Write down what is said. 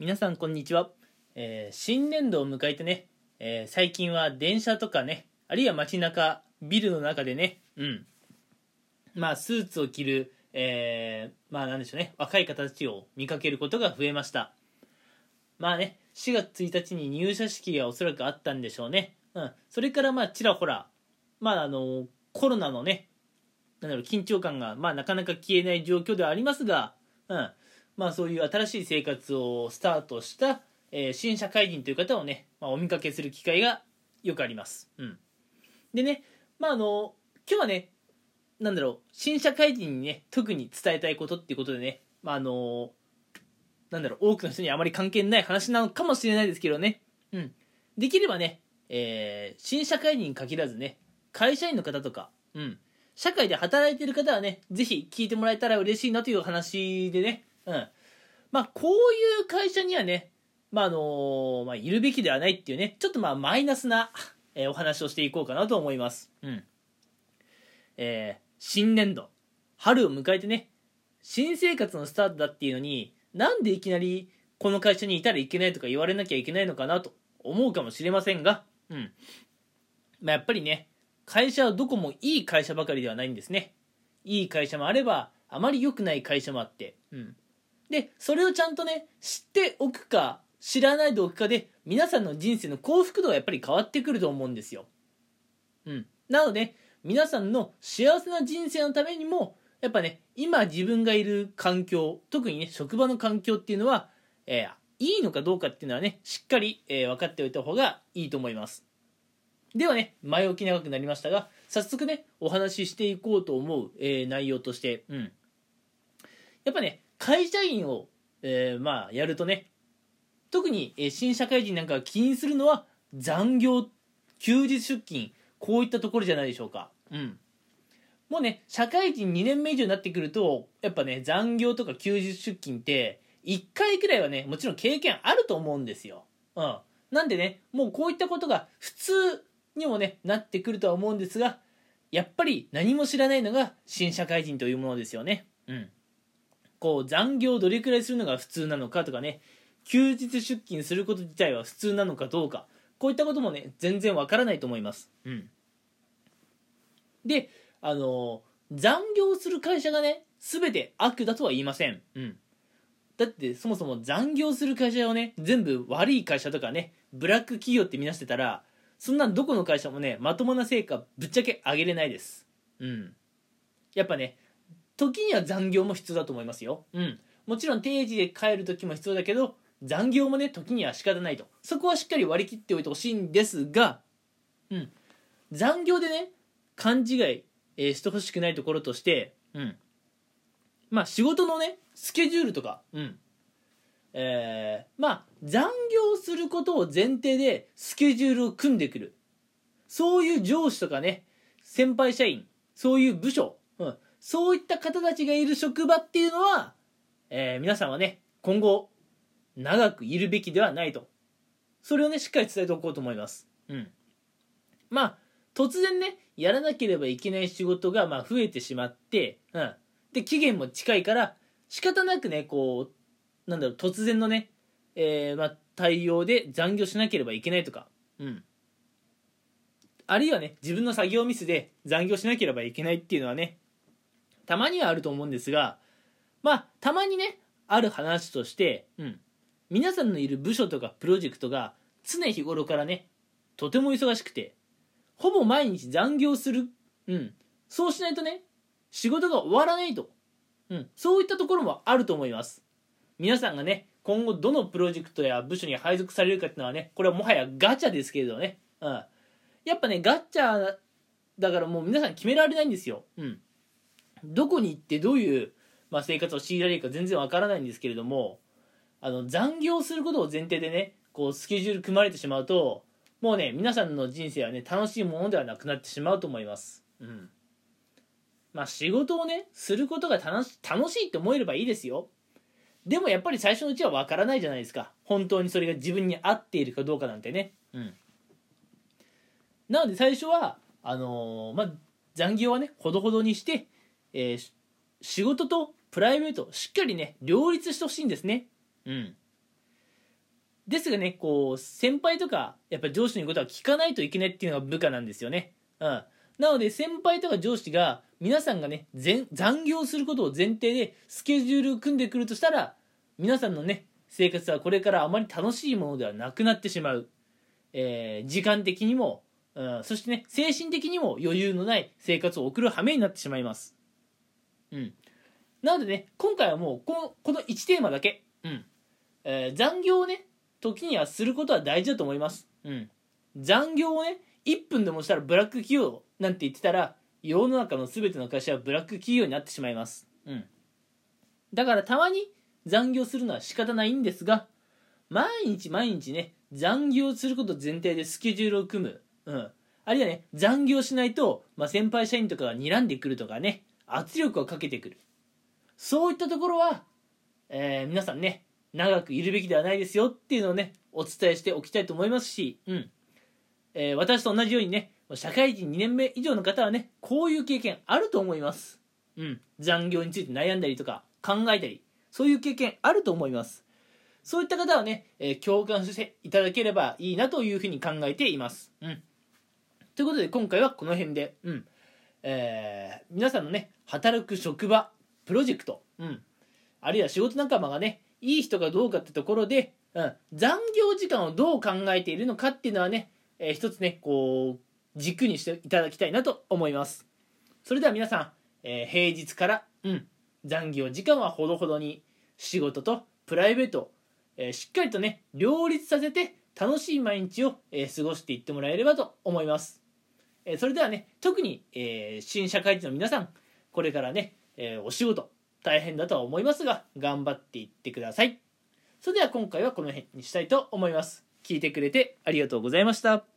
皆さんこんにちは、えー新年度を迎えてね、えー最近は電車とかねあるいは街中ビルの中でねうん。まあスーツを着る、えーまあなんでしょうね。若い方たちを見かけることが増えました。まあね4月1日に入社式がおそらくあったんでしょうね。うん。それからまあちらほらまああのコロナのねなんだろう緊張感がまあなかなか消えない状況ではありますがうん。まあそういう新しい生活をスタートした、えー新社会人という方をね、まあ、お見かけする機会がよくあります。うん。でね、まああの、今日はね、なんだろう、新社会人にね、特に伝えたいことっていうことでね、まああの、なんだろう、多くの人にあまり関係ない話なのかもしれないですけどね、うん。できればね、えー新社会人に限らずね、会社員の方とか、うん。社会で働いてる方はね、ぜひ聞いてもらえたら嬉しいなという話でね、うん。まあ、こういう会社にはね、まあ、あのまあ、いるべきではないっていうね、ちょっとまあ、マイナスな、えーお話をしていこうかなと思います。うん。えー新年度、春を迎えてね、新生活のスタートだっていうのに、なんでいきなりこの会社にいたらいけないとか言われなきゃいけないのかなと思うかもしれませんが、うん。まあ、やっぱりね、会社はどこもいい会社ばかりではないんですね。いい会社もあれば、あまり良くない会社もあって、うん。で、それをちゃんとね、知っておくか、知らないでおくかで、皆さんの人生の幸福度はやっぱり変わってくると思うんですよ。うん。なので、皆さんの幸せな人生のためにも、やっぱね、今自分がいる環境、特にね、職場の環境っていうのは、えーいいのかどうかっていうのはね、しっかり、えー分かっておいた方がいいと思います。ではね、前置き長くなりましたが、早速ね、お話ししていこうと思う、えー内容として、うん。やっぱね、会社員を、えーまあ、やるとね、特に、え新社会人なんかが気にするのは、残業、休日出勤、こういったところじゃないでしょうか。うん。もうね、社会人2年目以上になってくると、やっぱね、残業とか休日出勤って、1回くらいはね、もちろん経験あると思うんですよ。うん。なんでね、もうこういったことが普通にもね、なってくるとは思うんですが、やっぱり何も知らないのが新社会人というものですよね。うん。こう、残業をどれくらいするのが普通なのかとかね、休日出勤すること自体は普通なのかどうか、こういったこともね、全然わからないと思います。うん。で、あの残業する会社がね、全て悪だとは言いません。うん。だってそもそも残業する会社をね全部悪い会社とかねブラック企業って見なしてたらそんなんどこの会社もねまともな成果ぶっちゃけ上げれないですうんやっぱね時には残業も必要だと思いますようんもちろん定時で帰る時も必要だけど残業もね時には仕方ないとそこはしっかり割り切っておいてほしいんですがうん残業でね勘違い、えーしてほしくないところとしてうんまあ仕事のねスケジュールとか、うん。えー、まあ、残業することを前提でスケジュールを組んでくる。そういう上司とかね、先輩社員、そういう部署、うん。そういった方たちがいる職場っていうのは、えー皆さんはね、今後、長くいるべきではないと。それをね、しっかり伝えておこうと思います。うん。まあ、突然ね、やらなければいけない仕事が、まあ、増えてしまって、うん。で、期限も近いから、仕方なくね、こう、なんだろう、突然のね、えーまあ、対応で残業しなければいけないとか、うん。あるいはね、自分の作業ミスで残業しなければいけないっていうのはね、たまにはあると思うんですが、まあ、たまにね、ある話として、うん。皆さんのいる部署とかプロジェクトが常日頃からね、とても忙しくて、ほぼ毎日残業する。うん。そうしないとね、仕事が終わらないと。うん。そういったところもあると思います。皆さんがね、今後どのプロジェクトや部署に配属されるかっていうのはね、これはもはやガチャですけれどね。うん。やっぱね、ガチャだからもう皆さん決められないんですよ。うん。どこに行ってどういう、まあ、生活を強いられるか全然わからないんですけれども、あの、残業することを前提でね、こう、スケジュール組まれてしまうと、もうね、皆さんの人生はね、楽しいものではなくなってしまうと思います。うん。まあ、仕事をね、することが楽し楽しいって思えればいいですよ。でもやっぱり最初のうちはわからないじゃないですか。本当にそれが自分に合っているかどうかなんてね。うん。なので最初は、あのーまあ、残業はね、ほどほどにして、えーし仕事とプライベートをしっかりね、両立してほしいんですね。うん。ですがねこう先輩とかやっぱ上司の言うことは聞かないといけないっていうのが部下なんですよね。うん、なので先輩とか上司が皆さんがね残業することを前提でスケジュールを組んでくるとしたら皆さんのね生活はこれからあまり楽しいものではなくなってしまう、えー、時間的にも、うん、そしてね精神的にも余裕のない生活を送る羽目になってしまいます。うん、なのでね今回はもうこのこの1テーマだけ、うんえー、残業をね時にはすることは大事だと思います。うん、残業をね1分でもしたらブラック企業なんて言ってたら世の中の全ての会社はブラック企業になってしまいます。うん。だからたまに残業するのは仕方ないんですが、毎日毎日ね、残業すること前提でスケジュールを組む。うん。あるいはね、残業しないと、まあ、先輩社員とかが睨んでくるとかね、圧力をかけてくる。そういったところは、えー、皆さんね、長くいるべきではないですよっていうのをね、お伝えしておきたいと思いますし、うん。えー、私と同じようにね、社会人2年目以上の方はね、こういう経験あると思います。うん。残業について悩んだりとか考えたり、そういう経験あると思います。そういった方はね、えー、共感していただければいいなというふうに考えています。うん。ということで今回はこの辺で、うん。えー、皆さんのね、働く職場、プロジェクト、うん。あるいは仕事仲間がね、いい人かどうかってところで、うん、残業時間をどう考えているのかっていうのはね、えー、一つね、こう、軸にしていただきたいなと思いますそれでは皆さん、えー、平日からうん残業時間はほどほどに仕事とプライベート、えー、しっかりとね両立させて楽しい毎日を、えー、過ごしていってもらえればと思います、えそれではね特に、え新社会人の皆さんこれからね、えお仕事大変だとは思いますが頑張っていってください。それでは今回はこの辺にしたいと思います。聞いてくれてありがとうございました。